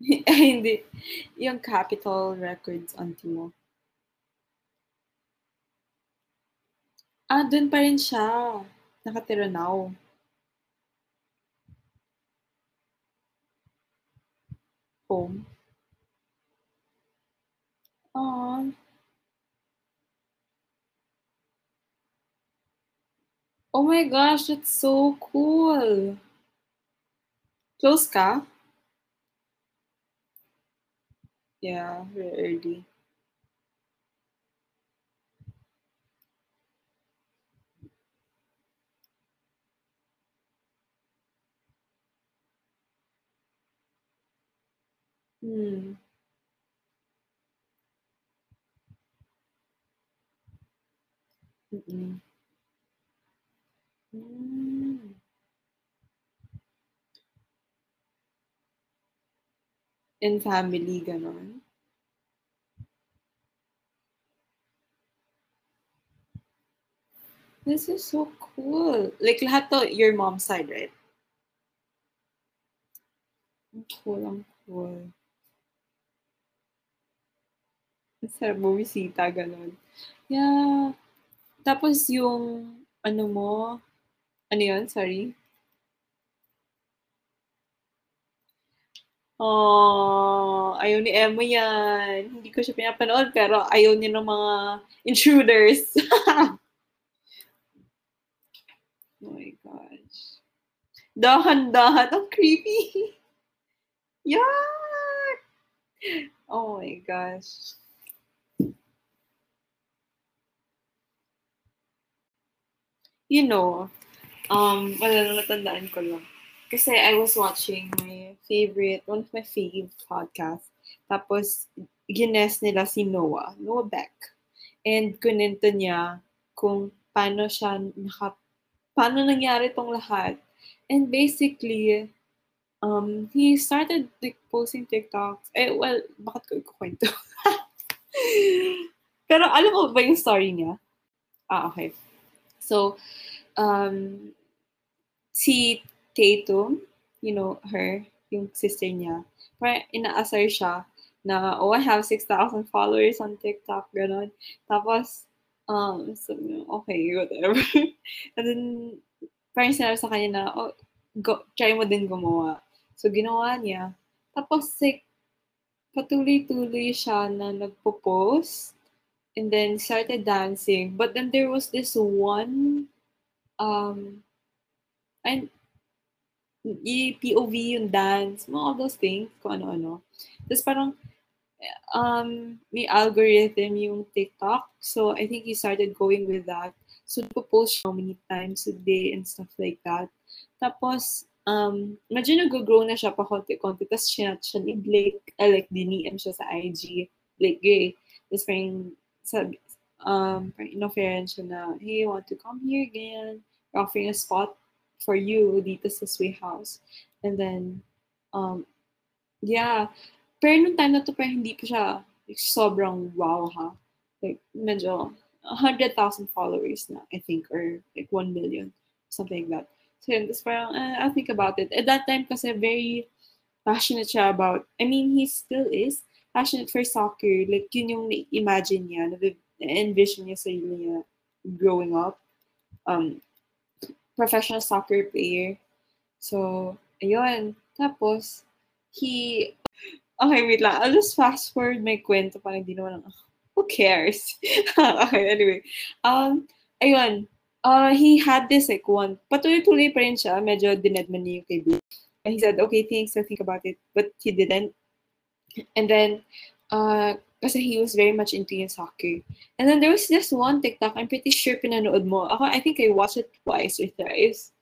Ay, hindi. Yung Capitol Records auntie mo. Ah, dun pa rin siya. Nakatira now. Home. Aw. Oh my gosh, that's so cool. Close ka? Yeah, very early. Hmm. Mm-mm. Hmm. In family, ganon? This is so cool. Like, lahat to your mom's side, right? Ang cool, ang cool. Ang sarap bumisita, ganon. Yeah. Tapos yung, ano mo, ano yun? Sorry? Oh, ayaw ni Emma yan. Hindi ko siya pinapanood, pero ayaw niya ng mga intruders. oh my gosh. Dahan-dahan. Ang creepy. Yuck! Oh my gosh. You know, um, wala na natandaan ko lang. Kasi I was watching my favorite, one of my favorite podcasts. Tapos, gines nila si Noah, Noah Beck. And kunento niya kung paano siya naka, paano nangyari tong lahat. And basically, um, he started like posting TikToks. Eh, well, bakit ko ikukwento? Pero alam mo ba yung story niya? Ah, okay. So, um, si Tatum, you know, her, yung sister niya, parang inaasar siya na, oh, I have 6,000 followers on TikTok, ganon. Tapos, um, so, okay, whatever. And then, parang sinabi sa kanya na, oh, go, try mo din gumawa. So, ginawa niya. Tapos, like, patuloy-tuloy siya na nagpo-post and then started dancing. But then there was this one, um, and POV yung dance, mga all those things, kung ano-ano. Tapos parang, um, may algorithm yung TikTok. So, I think he started going with that. So, post how many times a day and stuff like that. Tapos, um, medyo nag-grow na siya pa konti-konti. Tapos, siya, siya ni Blake, uh, like, diniem siya sa IG. Blake Gay. Tapos, parang, sabi, um, parang in-offeran siya na, hey, want to come here again? Offering a spot for you dito sa House. And then, um, yeah. Pero nung time na to, parang hindi pa siya like, sobrang wow ha. Like, medyo 100,000 followers na, I think, or like 1 million, something like that. So yun, parang, uh, I'll think about it. At that time kasi very passionate siya about, I mean, he still is passionate for soccer. Like, yun yung imagine niya, na-envision niya sa niya growing up. Um, professional soccer player. So, ayun. Tapos, he, okay, wait lang. I'll just fast forward my kwento para hindi naman, who cares? okay, anyway. Um, ayun. Uh, he had this like one, patuloy-tuloy pa rin siya. Medyo dinedman niya yung And he said, okay, thanks, I'll think about it. But he didn't. And then, uh, kasi he was very much into his soccer. And then there was this one TikTok, I'm pretty sure pinanood mo. Ako, I think I watched it twice or thrice.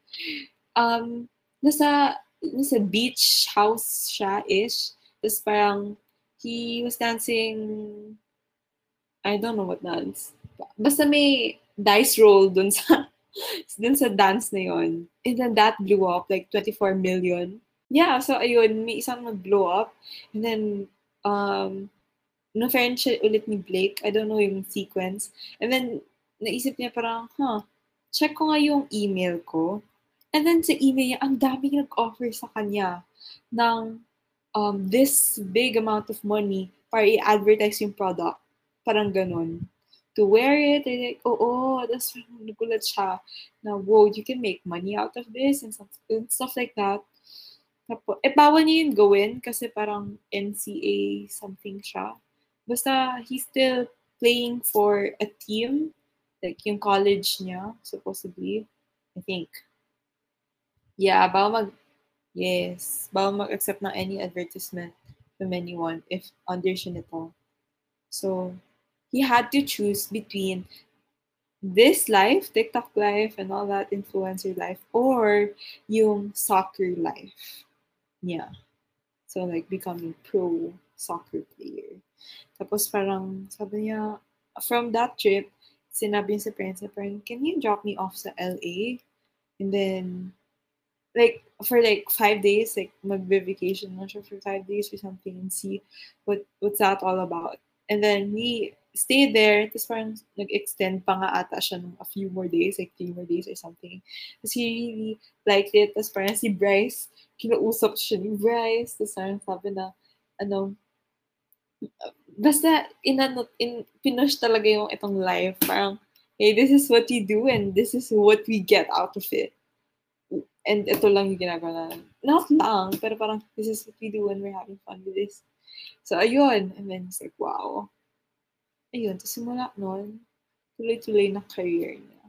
Um, nasa, nasa beach house siya ish. Tapos parang, he was dancing, I don't know what dance. Basta may dice roll dun sa, dun sa dance na. And then that blew up, like 24 million. Yeah, so ayun, may isang nag-blow up. And then, um, na-friend siya ulit ni Blake. I don't know yung sequence. And then, naisip niya parang, huh, check ko nga yung email ko. And then sa email niya, ang daming nag-offer sa kanya ng um, this big amount of money para i-advertise yung product. Parang ganun. To wear it, they're like, oo, oh, that's nagulat siya na, whoa, you can make money out of this and stuff, and stuff like that. Tapos, eh, bawal niya yun gawin kasi parang NCA something siya. Basta, he's still playing for a team. Like, yung college niya, supposedly. I think. Yeah, bawal mag... Yes. Bawal mag-accept ng any advertisement from anyone if under siya nito. So, he had to choose between this life, TikTok life, and all that influencer life, or yung soccer life. Yeah. So, like, becoming pro soccer player. Tapos parang sabi niya, from that trip, sinabi niya sa parents parang, can you drop me off sa LA? And then, like, for like five days, like, mag-vacation na siya for five days or something and see what what's that all about. And then, we stayed there, tapos parang nag-extend pa nga ata siya ng a few more days, like three more days or something. Tapos he really liked it. Tapos parang si Bryce, kinausap siya ni Bryce. Tapos parang sabi na, ano, basta inano, in, pinush talaga yung itong life. Parang, hey, this is what you do and this is what we get out of it. And ito lang yung ginagawa na. Not lang, pero parang this is what we do when we're having fun with this. So, ayun. And then, it's like, wow. Ayun, to simula nun, tuloy-tuloy na career niya.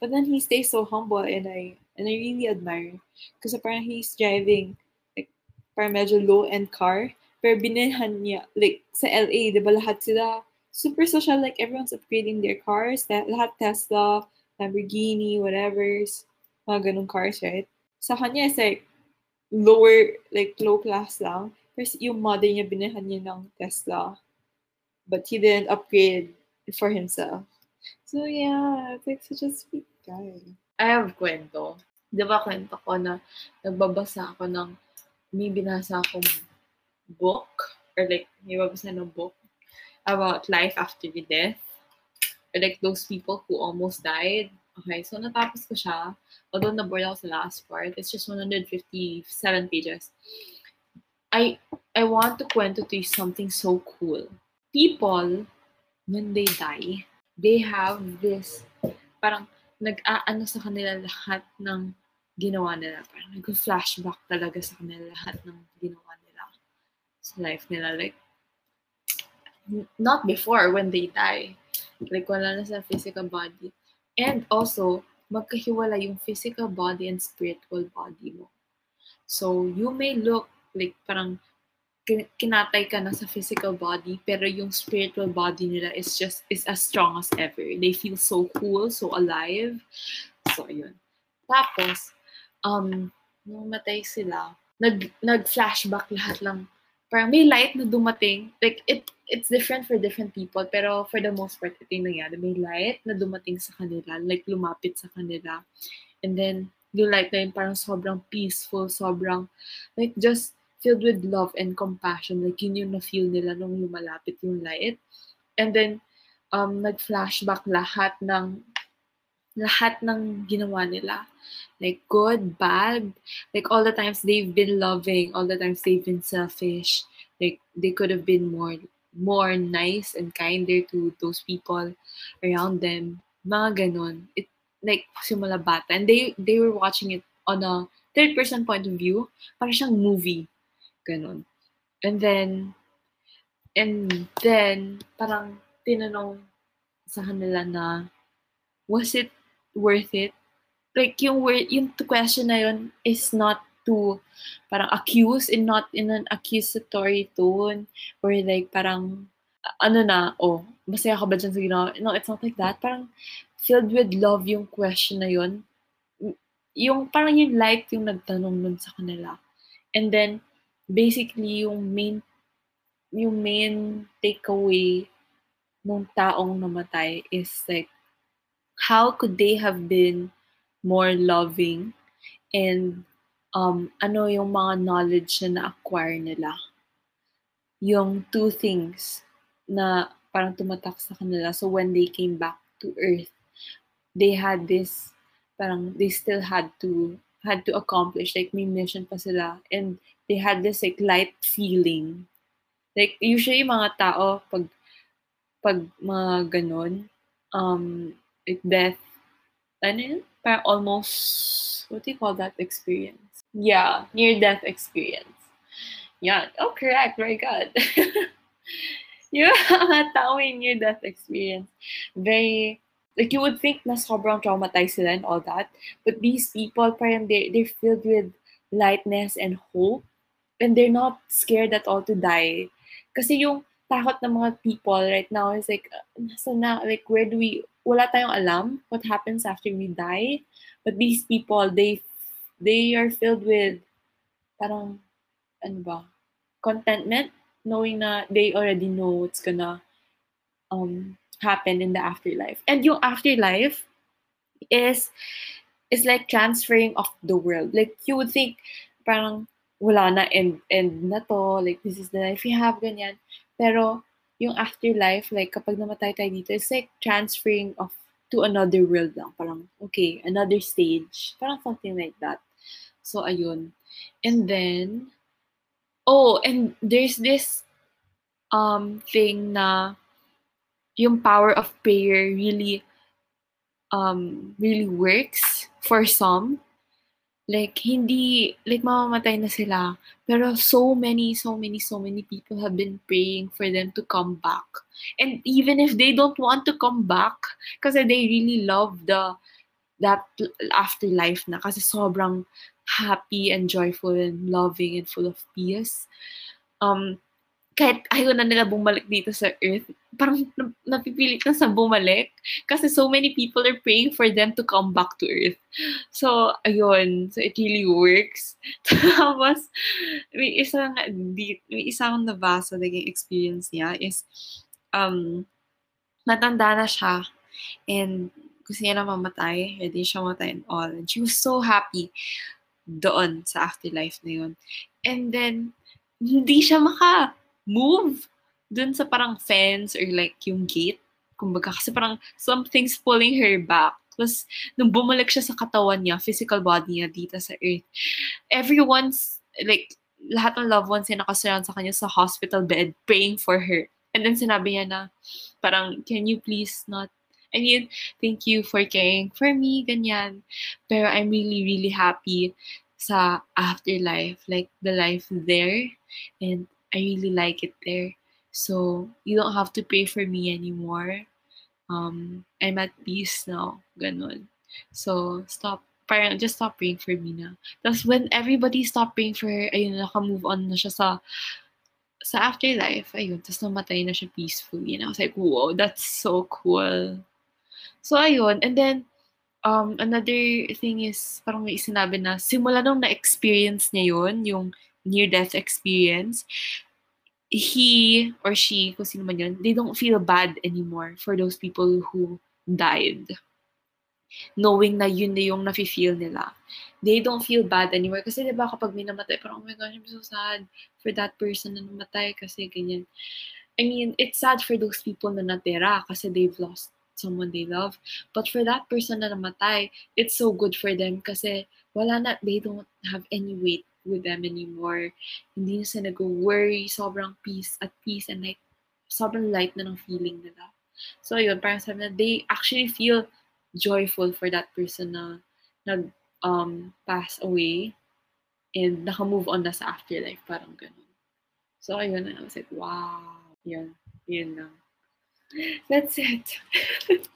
But then he stays so humble and I and I really admire. Kasi parang he's driving like parang medyo low-end car pero binilhan niya, like, sa LA, di ba lahat sila, super social, like, everyone's upgrading their cars, that, lahat Tesla, Lamborghini, whatever's, mga ganong cars, right? Sa kanya, is like, lower, like, low class lang. Pero yung mother niya, binilhan niya ng Tesla. But he didn't upgrade for himself. So, yeah, it's like such a sweet guy. I have kwento. Di ba kwento ko na nagbabasa ako ng may binasa akong book or like may babasa ng book about life after the death or like those people who almost died. Okay, so natapos ko siya. Although na-bored ako sa last part, it's just 157 pages. I I want to kwento to you something so cool. People, when they die, they have this, parang nag-aano sa kanila lahat ng ginawa nila. Parang nag-flashback talaga sa kanila lahat ng ginawa nila sa life nila. Like, not before when they die. Like, wala na sa physical body. And also, magkahiwala yung physical body and spiritual body mo. So, you may look like parang kin- kinatay ka na sa physical body, pero yung spiritual body nila is just, is as strong as ever. They feel so cool, so alive. So, ayun. Tapos, um, nung matay sila, nag, nag-flashback lahat lang. Parang may light na dumating. Like, it, it's different for different people, pero for the most part, ito yung nangyari. May light na dumating sa kanila, like lumapit sa kanila. And then, yung light na yun parang sobrang peaceful, sobrang, like, just filled with love and compassion. Like, yun yung na-feel nila nung lumalapit yung light. And then, um, nag-flashback lahat ng, lahat ng ginawa nila. Like, good, bad. Like, all the times they've been loving, all the times they've been selfish. Like, they could have been more, more nice and kinder to those people around them. Mga ganon. It, like, simula bata. And they, they were watching it on a third-person point of view. Parang siyang movie. Ganon. And then, and then, parang tinanong sa kanila na, was it worth it? Like, yung, word, yung question na yun is not to parang accuse and not in an accusatory tone or like parang ano na, oh, masaya ka ba dyan sa ginawa? No, it's not like that. Parang filled with love yung question na yun. Yung parang yung light yung nagtanong nun sa kanila. And then, basically, yung main yung main takeaway nung taong namatay is like, how could they have been more loving and um, ano yung mga knowledge na na-acquire nila. Yung two things na parang tumatak sa kanila. So when they came back to Earth, they had this, parang they still had to, had to accomplish, like may mission pa sila. And they had this like light feeling. Like usually mga tao, pag, pag mga ganon, um, like death, ano yun? Parang almost, what do you call that experience? Yeah, near-death experience. Yeah. Oh, correct. Very good. yung mga tao may near-death experience, very, like you would think na sobrang traumatized sila and all that, but these people, parang they, they're filled with lightness and hope, and they're not scared at all to die. Kasi yung takot ng mga people right now is like, nasa na, like, where do we, wala tayong alam what happens after we die. But these people, they they are filled with parang ano ba contentment knowing na they already know what's gonna um happen in the afterlife. And yung afterlife is is like transferring of the world. Like you would think parang wala na end end na to like this is the life we have ganyan pero yung afterlife like kapag namatay tayo dito it's like transferring of to another world lang parang okay another stage parang something like that So, ayun. And then, oh, and there's this um thing na yung power of prayer really um really works for some. Like, hindi, like, mamamatay na sila. Pero so many, so many, so many people have been praying for them to come back. And even if they don't want to come back, kasi they really love the, that afterlife na. Kasi sobrang happy and joyful and loving and full of peace. Um, kahit ayaw na nila bumalik dito sa earth, parang napipilit na sa bumalik kasi so many people are praying for them to come back to earth. So, ayun. So, it really works. Tapos, may isang, may isang nabasa naging experience niya is, um, matanda na siya and gusto niya na mamatay, ready siya mamatay and all. And she was so happy doon sa afterlife na yun. And then, hindi siya maka-move dun sa parang fence or like yung gate. Kumbaga, kasi parang something's pulling her back. Tapos, nung bumalik siya sa katawan niya, physical body niya dito sa earth, everyone's, like, lahat ng loved ones niya nakasurround sa kanya sa hospital bed praying for her. And then sinabi niya na, parang, can you please not, I mean, thank you for caring for me, ganyan. Pero I'm really, really happy sa afterlife, like the life there. And I really like it there. So, you don't have to pay for me anymore. Um, I'm at peace now. Ganun. So, stop. Parang, just stop praying for me na. Tapos, when everybody stopped praying for her, ayun, naka-move on na siya sa sa afterlife, ayun, tapos namatay na siya peacefully. And I was like, wow, that's so cool. So, ayun. And then, um, another thing is, parang may sinabi na, simula nung na-experience niya yun, yung near-death experience, he or she, kung sino man yun, they don't feel bad anymore for those people who died. Knowing na yun na yung nafe-feel nila. They don't feel bad anymore. Kasi diba kapag may namatay, parang, oh my gosh, I'm so sad for that person na namatay kasi ganyan. I mean, it's sad for those people na natira kasi they've lost someone they love. But for that person na namatay, it's so good for them kasi wala na, they don't have any weight with them anymore. Hindi na sila nag-worry, sobrang peace at peace and like, sobrang light na ng feeling nila. So yun, parang sabi na, they actually feel joyful for that person na nag um, pass away and naka-move on na sa afterlife, parang ganun. So ayun, I was like, wow. Yun, yun lang. That's it.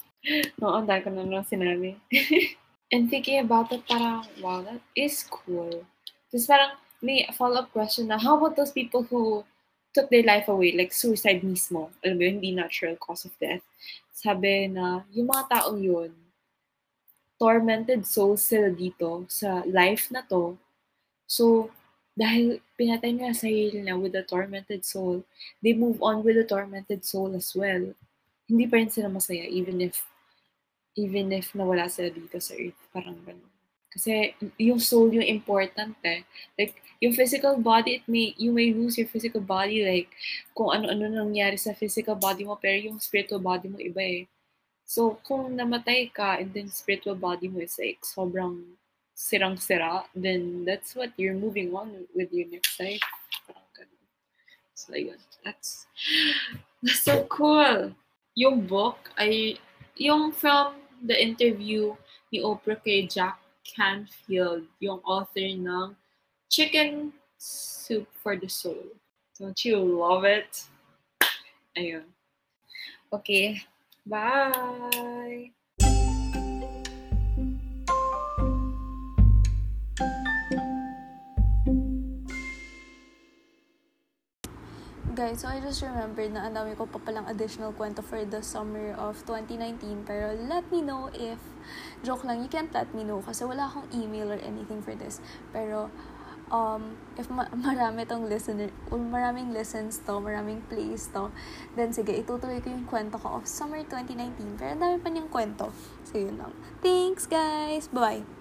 Oo, ang dahil ko na sinabi. and thinking about it, parang, wow, that is cool. Tapos parang may follow-up question na, how about those people who took their life away, like suicide mismo, alam mo yun, hindi natural cause of death. Sabi na, yung mga taong yun, tormented souls sila dito sa life na to. So, dahil pinatay nila sarili na with a tormented soul, they move on with a tormented soul as well. Hindi pa rin sila masaya even if even if nawala sila dito sa earth. Parang ganun. Kasi yung soul yung important eh. Like, yung physical body, it may, you may lose your physical body. Like, kung ano-ano nangyari sa physical body mo, pero yung spiritual body mo iba eh. So, kung namatay ka and then spiritual body mo is like sobrang sirang-sira, then that's what you're moving on with your next life. So, yun. That's, that's so cool. Yung book ay, yung from the interview ni Oprah kay Jack Canfield, yung author ng Chicken Soup for the Soul. Don't you love it? Ayun. Okay. Bye! Guys, so I just remembered na ang ko pa palang additional kwento for the summer of 2019. Pero let me know if, joke lang, you can't let me know kasi wala akong email or anything for this. Pero, um, if ma- marami tong listener, or maraming listens to, maraming plays to, then sige, itutuloy ko yung kwento ko of summer 2019. Pero ang dami pa niyang kwento. So, yun lang. Thanks, guys! Bye!